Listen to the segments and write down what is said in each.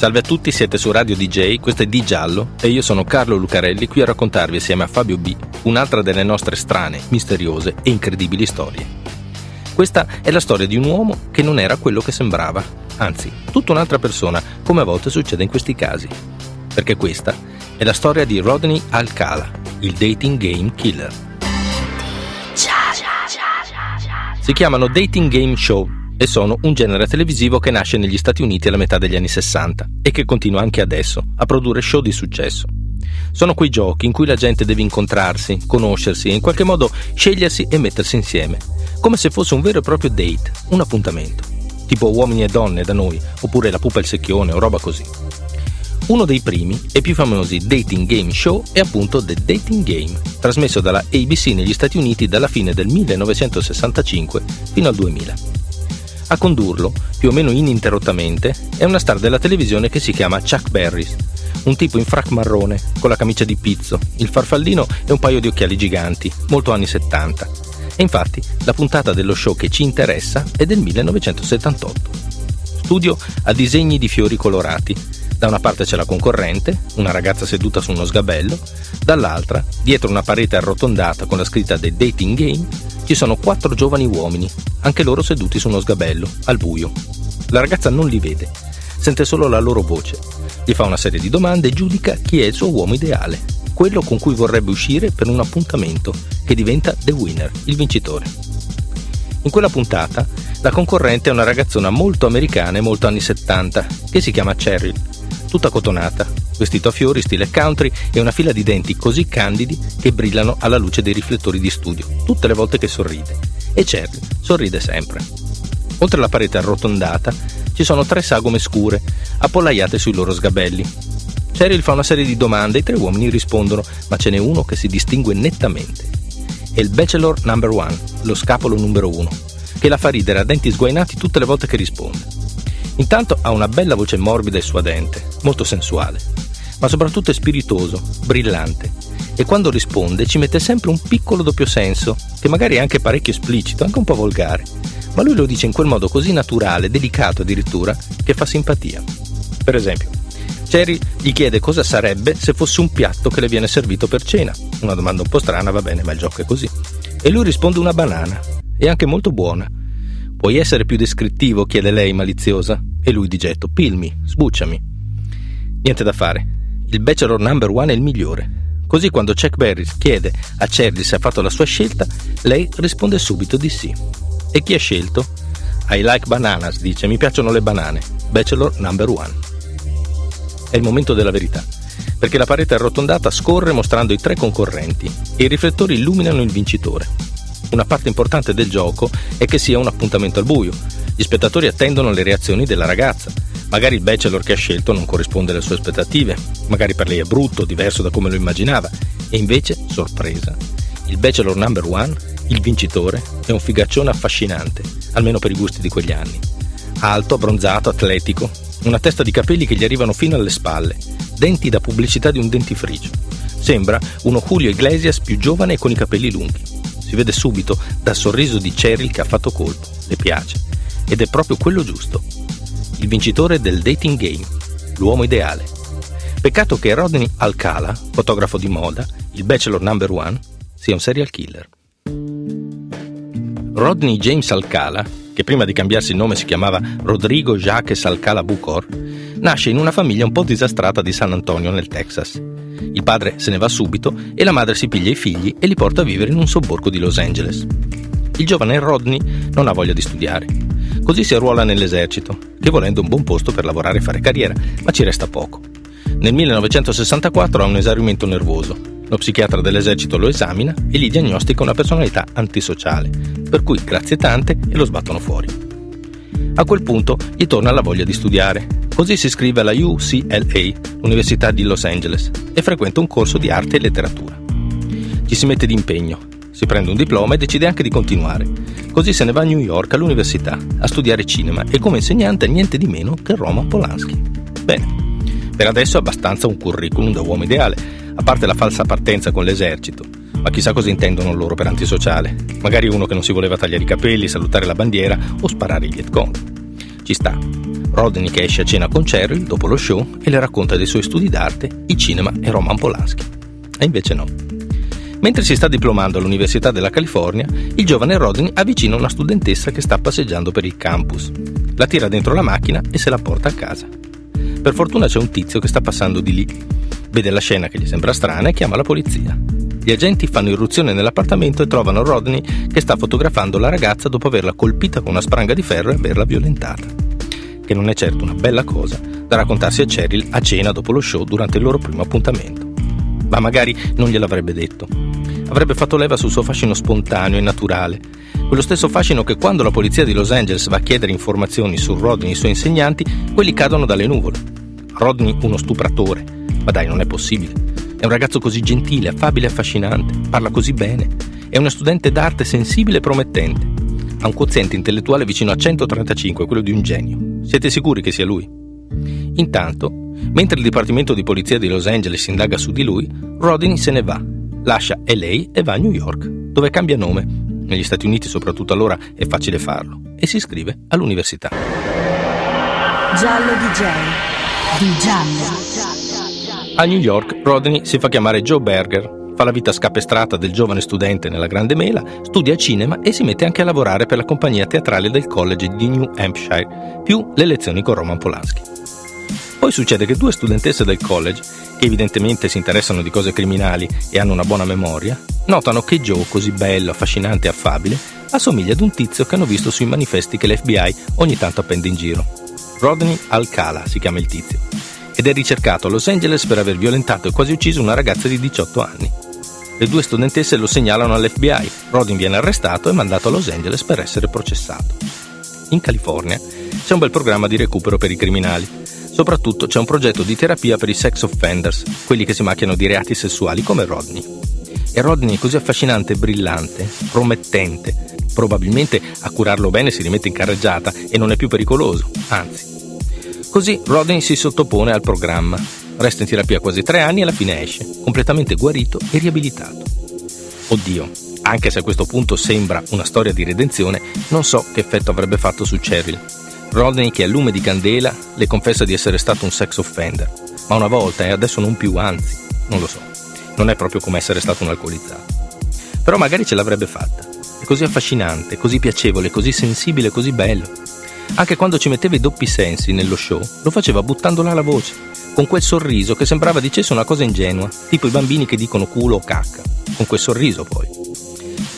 Salve a tutti, siete su Radio DJ, questo è Di Giallo e io sono Carlo Lucarelli qui a raccontarvi assieme a Fabio B un'altra delle nostre strane, misteriose e incredibili storie. Questa è la storia di un uomo che non era quello che sembrava, anzi, tutta un'altra persona, come a volte succede in questi casi. Perché questa è la storia di Rodney Alcala, il dating game killer. Si chiamano dating game show e sono un genere televisivo che nasce negli Stati Uniti alla metà degli anni 60 e che continua anche adesso a produrre show di successo. Sono quei giochi in cui la gente deve incontrarsi, conoscersi e in qualche modo scegliersi e mettersi insieme, come se fosse un vero e proprio date, un appuntamento, tipo uomini e donne da noi, oppure la pupa e il secchione o roba così. Uno dei primi e più famosi dating game show è appunto The Dating Game, trasmesso dalla ABC negli Stati Uniti dalla fine del 1965 fino al 2000. A condurlo, più o meno ininterrottamente, è una star della televisione che si chiama Chuck Berry, un tipo in frac marrone, con la camicia di pizzo, il farfallino e un paio di occhiali giganti, molto anni 70. E infatti la puntata dello show che ci interessa è del 1978. Studio a disegni di fiori colorati. Da una parte c'è la concorrente, una ragazza seduta su uno sgabello, dall'altra, dietro una parete arrotondata con la scritta The Dating Game, ci sono quattro giovani uomini, anche loro seduti su uno sgabello, al buio. La ragazza non li vede, sente solo la loro voce. Gli fa una serie di domande e giudica chi è il suo uomo ideale, quello con cui vorrebbe uscire per un appuntamento, che diventa The Winner, il vincitore. In quella puntata, la concorrente è una ragazzona molto americana e molto anni 70, che si chiama Cheryl, tutta cotonata, vestito a fiori stile country e una fila di denti così candidi che brillano alla luce dei riflettori di studio, tutte le volte che sorride. E Cheryl sorride sempre. Oltre alla parete arrotondata ci sono tre sagome scure, appollaiate sui loro sgabelli. Cheryl fa una serie di domande e i tre uomini rispondono, ma ce n'è uno che si distingue nettamente. È il Bachelor Number One, lo scapolo numero uno, che la fa ridere a denti sguainati tutte le volte che risponde. Intanto ha una bella voce morbida e suadente, molto sensuale, ma soprattutto è spiritoso, brillante e quando risponde ci mette sempre un piccolo doppio senso, che magari è anche parecchio esplicito, anche un po' volgare, ma lui lo dice in quel modo così naturale, delicato addirittura, che fa simpatia. Per esempio, Cherry gli chiede cosa sarebbe se fosse un piatto che le viene servito per cena. Una domanda un po' strana, va bene, ma il gioco è così. E lui risponde una banana, e anche molto buona. Puoi essere più descrittivo? chiede lei maliziosa. E lui di getto, pilmi, sbucciami. Niente da fare. Il bachelor number one è il migliore. Così quando Chuck Berry chiede a Cherry se ha fatto la sua scelta, lei risponde subito di sì. E chi ha scelto? I like bananas, dice, mi piacciono le banane. Bachelor number one. È il momento della verità, perché la parete arrotondata scorre mostrando i tre concorrenti e i riflettori illuminano il vincitore. Una parte importante del gioco è che sia un appuntamento al buio. Gli spettatori attendono le reazioni della ragazza. Magari il bachelor che ha scelto non corrisponde alle sue aspettative, magari per lei è brutto, diverso da come lo immaginava, e invece, sorpresa, il bachelor number one, il vincitore, è un figaccione affascinante, almeno per i gusti di quegli anni. Alto, abbronzato, atletico, una testa di capelli che gli arrivano fino alle spalle, denti da pubblicità di un dentifricio. Sembra uno Julio Iglesias più giovane e con i capelli lunghi. Si vede subito dal sorriso di Cheryl che ha fatto colpo, le piace. Ed è proprio quello giusto. Il vincitore del dating game, l'uomo ideale. Peccato che Rodney Alcala, fotografo di moda, il bachelor number one, sia un serial killer. Rodney James Alcala, che prima di cambiarsi il nome si chiamava Rodrigo Jacques Alcala Bucor, nasce in una famiglia un po' disastrata di San Antonio nel Texas. Il padre se ne va subito e la madre si piglia i figli e li porta a vivere in un sobborgo di Los Angeles. Il giovane Rodney non ha voglia di studiare. Così si arruola nell'esercito, che volendo un buon posto per lavorare e fare carriera, ma ci resta poco. Nel 1964 ha un esaurimento nervoso. Lo psichiatra dell'esercito lo esamina e gli diagnostica una personalità antisociale, per cui grazie tante e lo sbattono fuori. A quel punto gli torna la voglia di studiare Così si iscrive alla UCLA, Università di Los Angeles, e frequenta un corso di arte e letteratura. Ci si mette d'impegno, si prende un diploma e decide anche di continuare. Così se ne va a New York all'università a studiare cinema e come insegnante niente di meno che Roman Polanski. Bene, per adesso è abbastanza un curriculum da uomo ideale, a parte la falsa partenza con l'esercito. Ma chissà cosa intendono loro per antisociale. Magari uno che non si voleva tagliare i capelli, salutare la bandiera o sparare il Vietcong. Ci sta. Rodney che esce a cena con Cheryl dopo lo show e le racconta dei suoi studi d'arte, il cinema e Roman Polanski. E invece no. Mentre si sta diplomando all'Università della California, il giovane Rodney avvicina una studentessa che sta passeggiando per il campus. La tira dentro la macchina e se la porta a casa. Per fortuna c'è un tizio che sta passando di lì. Vede la scena che gli sembra strana e chiama la polizia. Gli agenti fanno irruzione nell'appartamento e trovano Rodney che sta fotografando la ragazza dopo averla colpita con una spranga di ferro e averla violentata. Che non è certo una bella cosa da raccontarsi a Cheryl a cena dopo lo show durante il loro primo appuntamento. Ma magari non gliel'avrebbe detto avrebbe fatto leva sul suo fascino spontaneo e naturale, quello stesso fascino che quando la polizia di Los Angeles va a chiedere informazioni su Rodney e i suoi insegnanti, quelli cadono dalle nuvole. Rodney uno stupratore, ma dai, non è possibile. È un ragazzo così gentile, affabile e affascinante, parla così bene, è uno studente d'arte sensibile e promettente. Ha un quoziente intellettuale vicino a 135, quello di un genio. Siete sicuri che sia lui? Intanto, mentre il Dipartimento di Polizia di Los Angeles indaga su di lui, Rodney se ne va lascia LA e va a New York, dove cambia nome. Negli Stati Uniti, soprattutto allora, è facile farlo. E si iscrive all'università. Giallo DJ. Di giallo. A New York, Rodney si fa chiamare Joe Berger, fa la vita scapestrata del giovane studente nella Grande Mela, studia cinema e si mette anche a lavorare per la compagnia teatrale del College di New Hampshire, più le lezioni con Roman Polanski. Poi succede che due studentesse del college che evidentemente si interessano di cose criminali e hanno una buona memoria, notano che Joe, così bello, affascinante e affabile, assomiglia ad un tizio che hanno visto sui manifesti che l'FBI ogni tanto appende in giro. Rodney Alcala si chiama il tizio, ed è ricercato a Los Angeles per aver violentato e quasi ucciso una ragazza di 18 anni. Le due studentesse lo segnalano all'FBI, Rodney viene arrestato e mandato a Los Angeles per essere processato. In California c'è un bel programma di recupero per i criminali, Soprattutto c'è un progetto di terapia per i sex offenders, quelli che si macchiano di reati sessuali come Rodney. E Rodney è così affascinante e brillante, promettente. Probabilmente a curarlo bene si rimette in carreggiata e non è più pericoloso, anzi. Così Rodney si sottopone al programma. Resta in terapia quasi tre anni e alla fine esce, completamente guarito e riabilitato. Oddio, anche se a questo punto sembra una storia di redenzione, non so che effetto avrebbe fatto su Cheryl, Rodney, che a lume di candela, le confessa di essere stato un sex offender, ma una volta e adesso non più, anzi, non lo so. Non è proprio come essere stato un alcolizzato. Però magari ce l'avrebbe fatta. È così affascinante, così piacevole, così sensibile, così bello. Anche quando ci metteva i doppi sensi nello show, lo faceva buttandola la voce, con quel sorriso che sembrava dicesse una cosa ingenua, tipo i bambini che dicono culo o cacca. Con quel sorriso poi.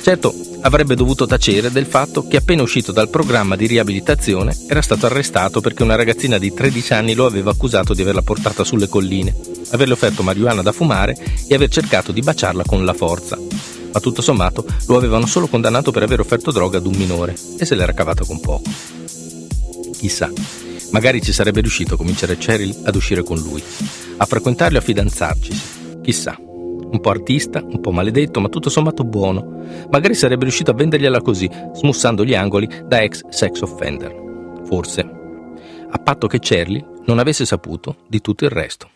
Certo, avrebbe dovuto tacere del fatto che appena uscito dal programma di riabilitazione era stato arrestato perché una ragazzina di 13 anni lo aveva accusato di averla portata sulle colline, averle offerto marijuana da fumare e aver cercato di baciarla con la forza. Ma tutto sommato lo avevano solo condannato per aver offerto droga ad un minore e se l'era cavata con poco. Chissà, magari ci sarebbe riuscito a convincere Cheryl ad uscire con lui, a frequentarlo e a fidanzarci. Chissà un po' artista, un po' maledetto, ma tutto sommato buono. Magari sarebbe riuscito a vendergliela così, smussando gli angoli da ex sex offender. Forse. A patto che Charlie non avesse saputo di tutto il resto.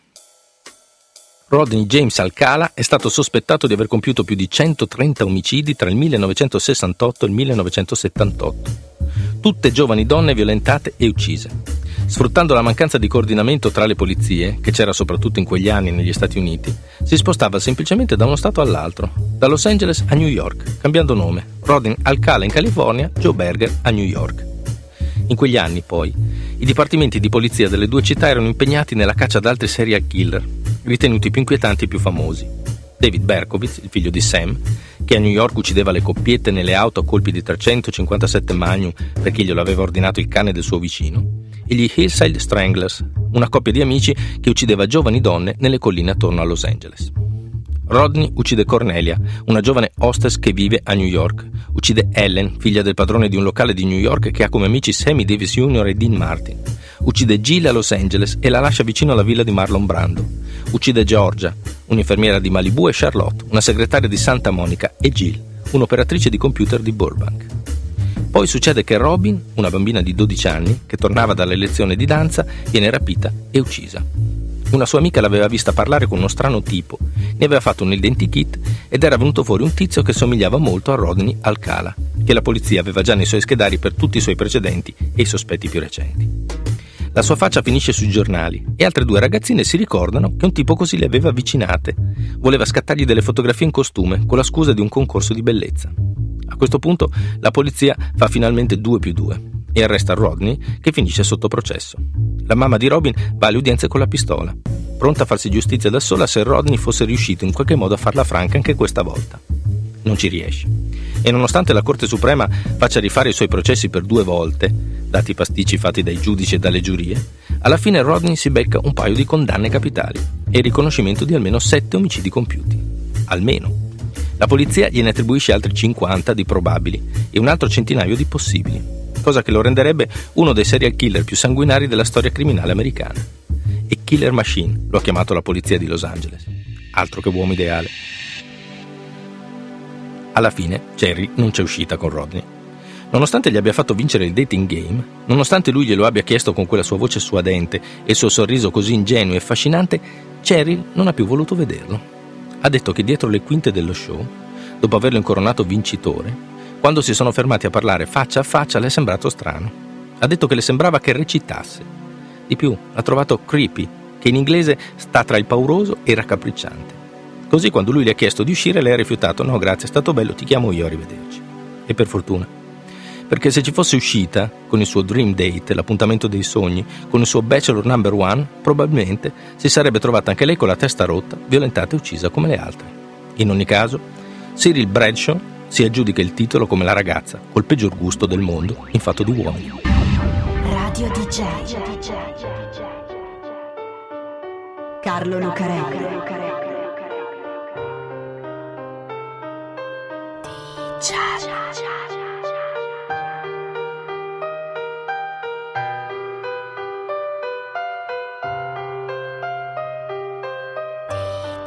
Rodney James Alcala è stato sospettato di aver compiuto più di 130 omicidi tra il 1968 e il 1978. Tutte giovani donne violentate e uccise. Sfruttando la mancanza di coordinamento tra le polizie, che c'era soprattutto in quegli anni negli Stati Uniti, si spostava semplicemente da uno stato all'altro, da Los Angeles a New York, cambiando nome. Rodin Alcala in California, Joe Berger a New York. In quegli anni, poi, i dipartimenti di polizia delle due città erano impegnati nella caccia ad altri serial killer, ritenuti più inquietanti e più famosi. David Berkowitz, il figlio di Sam, che a New York uccideva le coppiette nelle auto a colpi di 357 Magnum perché glielo aveva ordinato il cane del suo vicino, e gli Hillside Stranglers, una coppia di amici che uccideva giovani donne nelle colline attorno a Los Angeles. Rodney uccide Cornelia, una giovane hostess che vive a New York. Uccide Ellen, figlia del padrone di un locale di New York che ha come amici Sammy Davis Jr. e Dean Martin. Uccide Jill a Los Angeles e la lascia vicino alla villa di Marlon Brando. Uccide Georgia, un'infermiera di Malibu e Charlotte, una segretaria di Santa Monica e Jill, un'operatrice di computer di Burbank. Poi succede che Robin, una bambina di 12 anni, che tornava dalle lezioni di danza, viene rapita e uccisa. Una sua amica l'aveva vista parlare con uno strano tipo, ne aveva fatto un identikit ed era venuto fuori un tizio che somigliava molto a Rodney Alcala, che la polizia aveva già nei suoi schedari per tutti i suoi precedenti e i sospetti più recenti. La sua faccia finisce sui giornali e altre due ragazzine si ricordano che un tipo così le aveva avvicinate. Voleva scattargli delle fotografie in costume con la scusa di un concorso di bellezza. Questo punto la polizia fa finalmente 2 più 2 e arresta Rodney che finisce sotto processo. La mamma di Robin va alle udienze con la pistola, pronta a farsi giustizia da sola se Rodney fosse riuscito in qualche modo a farla franca anche questa volta. Non ci riesce. E nonostante la Corte Suprema faccia rifare i suoi processi per due volte, dati i pasticci fatti dai giudici e dalle giurie, alla fine Rodney si becca un paio di condanne capitali e il riconoscimento di almeno sette omicidi compiuti. Almeno. La polizia gliene attribuisce altri 50 di probabili e un altro centinaio di possibili, cosa che lo renderebbe uno dei serial killer più sanguinari della storia criminale americana. E Killer Machine lo ha chiamato la polizia di Los Angeles. Altro che uomo ideale. Alla fine, Jerry non c'è uscita con Rodney. Nonostante gli abbia fatto vincere il dating game, nonostante lui glielo abbia chiesto con quella sua voce suadente e il suo sorriso così ingenuo e affascinante, Cheryl non ha più voluto vederlo ha detto che dietro le quinte dello show, dopo averlo incoronato vincitore, quando si sono fermati a parlare faccia a faccia le è sembrato strano. Ha detto che le sembrava che recitasse. Di più, ha trovato creepy, che in inglese sta tra il pauroso e il raccapricciante. Così quando lui le ha chiesto di uscire, lei ha rifiutato: No, grazie, è stato bello, ti chiamo io, arrivederci. E per fortuna perché se ci fosse uscita con il suo dream date, l'appuntamento dei sogni, con il suo bachelor number one, probabilmente si sarebbe trovata anche lei con la testa rotta, violentata e uccisa come le altre. In ogni caso, Cyril Bradshaw si aggiudica il titolo come la ragazza col peggior gusto del mondo in fatto di uomini. Radio DJ Carlo Lucarelli DJ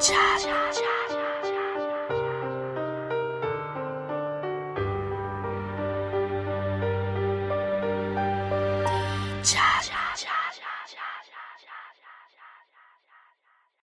cha cha cha